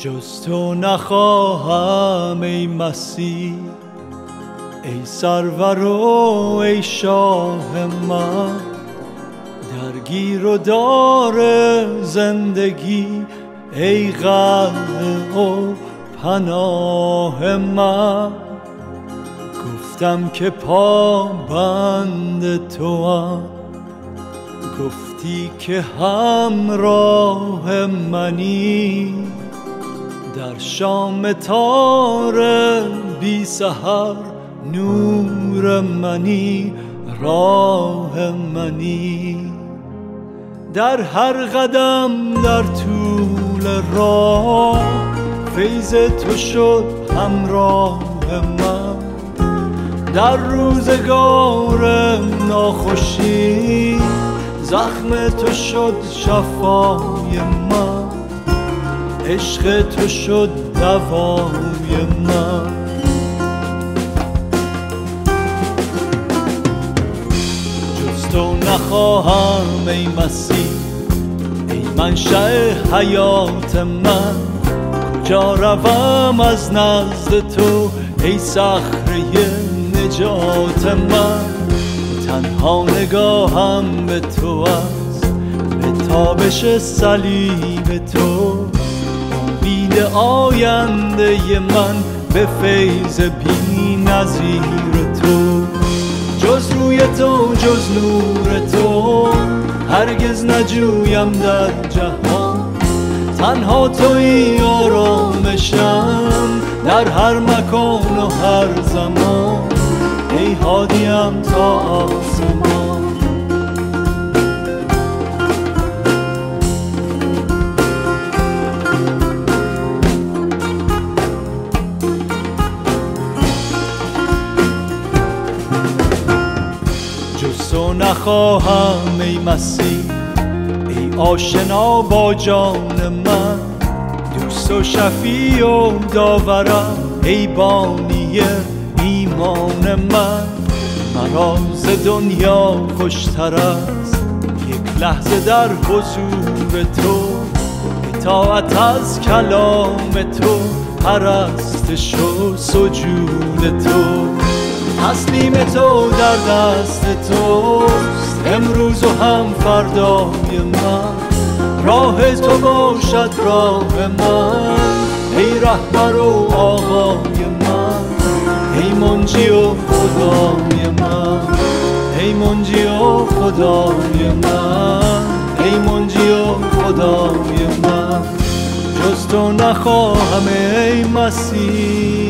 جز تو نخواهم ای مسیح. ای سرور و ای شاه من. درگیر و دار زندگی ای قلب و پناه من. گفتم که پا بند تو هم گفتی که همراه منی. در شام تار بی سهر نور منی راه منی. در هر قدم در طول راه فیض تو شد همراه من. در روزگار ناخوشی زخم تو شد شفای من. عشق تو شد دوای من. جز تو نخواهم ای مسیح ای منشأ حیات من. کجا روم از نزد تو ای صخره نجات من؟ تنها نگاهم به تو است به تابش صلیب تو. امید آینده من به فیض بی نظیر تو. جز روی تو جز نور تو هرگز نجویم در جهان. تنها توی آرامشم در هر مکان و هر زمان. ای هادیم تا نخواهم ای مسیح. ای آشنا با جان من. دوست و شفیع و داورم. ای بانی ایمان من. مرا ز دنیا خوشتر است. یک لحظه در حضور تو. اطاعت از کلام تو. پرستش و سجود تو. تسلیم تو در دست توست. امروز و هم فردای من. راه تو باشد راه من. ای رهبر و آقای من. ای منجی و خدای من. ای منجی و خدای من. ای منجی و خدای من. جز تو نخواهم ای مسیح.